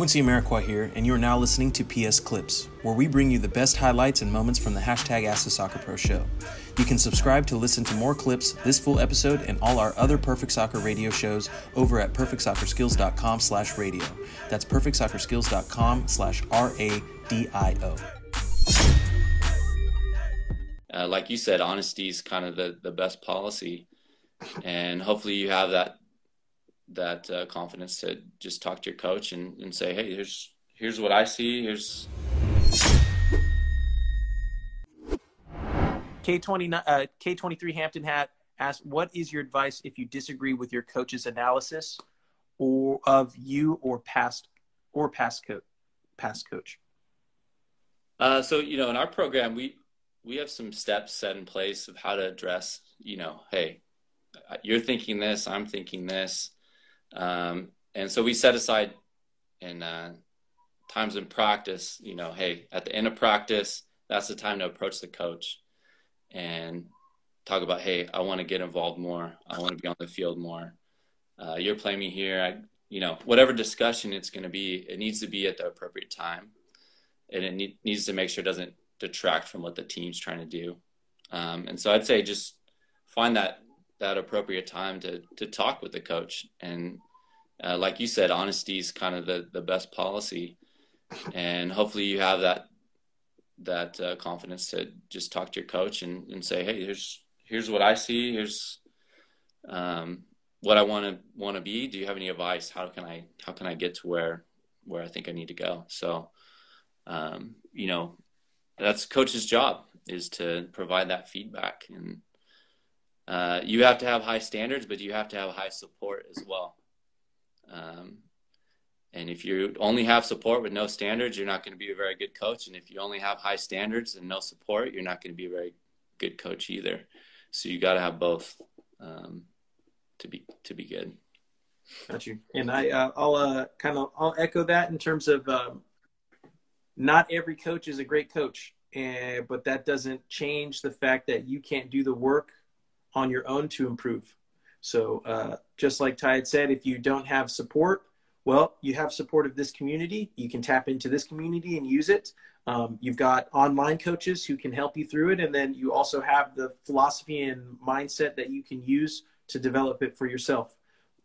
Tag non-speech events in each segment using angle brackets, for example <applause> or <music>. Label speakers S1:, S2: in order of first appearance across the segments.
S1: Quincy Amarikwa here, and you are now listening to PS Clips, where we bring you the best highlights and moments from the hashtag Ask the Soccer Pro show. You can subscribe to listen to more clips, this full episode, and all our other Perfect Soccer radio shows over at perfectsoccerskills.com slash radio. That's perfectsoccerskills.com slash R-A-D-I-O.
S2: Uh, like you said, honesty is kind of the, the best policy. And hopefully you have that that uh, confidence to just talk to your coach and, and say, hey, here's here's what I see. Here's
S3: K twenty uh, K twenty three Hampton Hat asked, "What is your advice if you disagree with your coach's analysis, or of you or past or past coach past coach?"
S2: Uh, so you know, in our program, we we have some steps set in place of how to address. You know, hey, you're thinking this, I'm thinking this. Um, and so we set aside in uh, times in practice, you know, hey, at the end of practice, that's the time to approach the coach and talk about, hey, I want to get involved more. I want to be on the field more. Uh, you're playing me here. I, you know, whatever discussion it's going to be, it needs to be at the appropriate time, and it need, needs to make sure it doesn't detract from what the team's trying to do. Um, and so I'd say just find that that appropriate time to to talk with the coach. And uh, like you said, honesty is kind of the the best policy. And hopefully you have that that uh, confidence to just talk to your coach and, and say, hey, here's here's what I see. Here's um, what I want to want to be. Do you have any advice? How can I how can I get to where where I think I need to go? So, um, you know, that's coach's job is to provide that feedback and uh, you have to have high standards, but you have to have high support as well. Um, and if you only have support with no standards, you're not going to be a very good coach. And if you only have high standards and no support, you're not going to be a very good coach either. So you got to have both um, to be to be good.
S3: Got you. And I uh, I'll uh, kind of I'll echo that in terms of um, not every coach is a great coach, and but that doesn't change the fact that you can't do the work on your own to improve. So, uh, just like Ty had said, if you don't have support, well, you have support of this community. You can tap into this community and use it. Um, you've got online coaches who can help you through it. And then you also have the philosophy and mindset that you can use to develop it for yourself.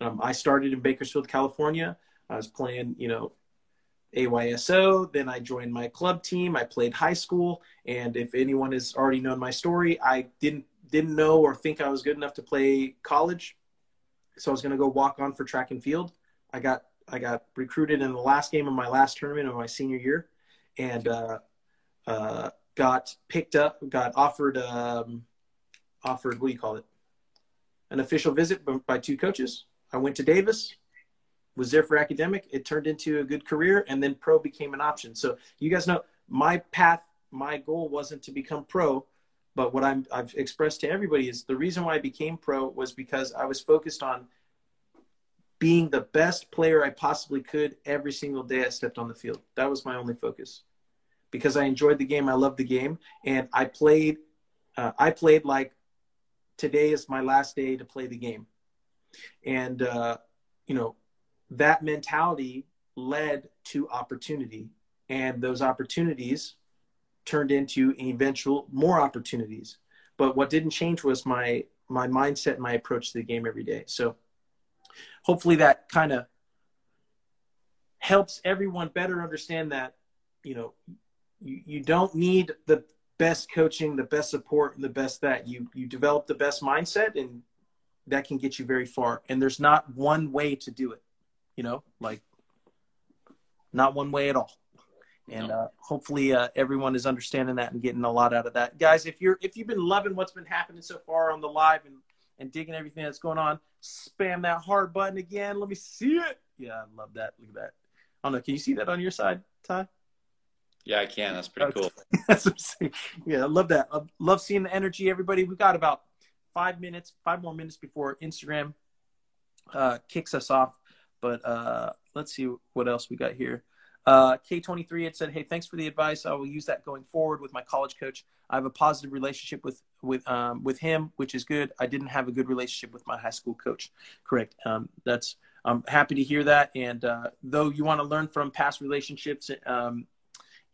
S3: Um, I started in Bakersfield, California. I was playing, you know, AYSO. Then I joined my club team. I played high school. And if anyone has already known my story, I didn't didn't know or think I was good enough to play college. So I was going to go walk on for track and field. I got I got recruited in the last game of my last tournament of my senior year, and uh, uh, got picked up, got offered um, offered what do you call it, an official visit by two coaches. I went to Davis, was there for academic. It turned into a good career, and then pro became an option. So you guys know my path, my goal wasn't to become pro. But what I'm, I've expressed to everybody is the reason why I became pro was because I was focused on being the best player I possibly could every single day I stepped on the field. That was my only focus because I enjoyed the game. I loved the game, and I played. Uh, I played like today is my last day to play the game, and uh, you know that mentality led to opportunity, and those opportunities turned into eventual more opportunities. But what didn't change was my my mindset my approach to the game every day. So hopefully that kind of helps everyone better understand that you know you, you don't need the best coaching, the best support, and the best that you you develop the best mindset and that can get you very far. And there's not one way to do it. You know, like not one way at all and uh, hopefully uh, everyone is understanding that and getting a lot out of that. Guys if you're if you've been loving what's been happening so far on the live and and digging everything that's going on spam that heart button again. Let me see it. Yeah i love that. Look at that. I don't know. Can you see that on your side ty?
S2: Yeah i can. That's pretty cool. <laughs>
S3: That's what I'm saying. yeah i love that. I love seeing the energy everybody. We've got about five minutes five more minutes before instagram uh, kicks us off. But uh, let's see what else we got here uh, K23 had said, "Hey, thanks for the advice. I will use that going forward with my college coach. I have a positive relationship with with um, with him, which is good. I didn't have a good relationship with my high school coach. Correct. Um, that's
S4: I'm happy to hear that. And uh, though you want to learn from past relationships um,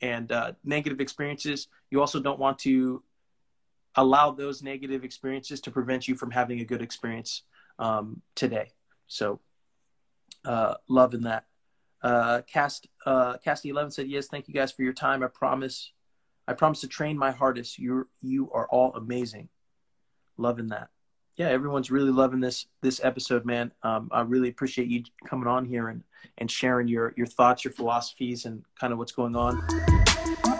S4: and uh, negative experiences, you also don't want to allow those negative experiences to prevent you from having a good experience um, today. So, uh, loving that. Uh, Cast uh, Casty Eleven said, "Yes, thank you guys for your time. I promise, I promise to train my hardest. You you are all amazing. Loving that. Yeah, everyone's really loving this this episode, man. Um, I really appreciate you coming on here and and sharing your your thoughts, your philosophies, and kind of what's going on."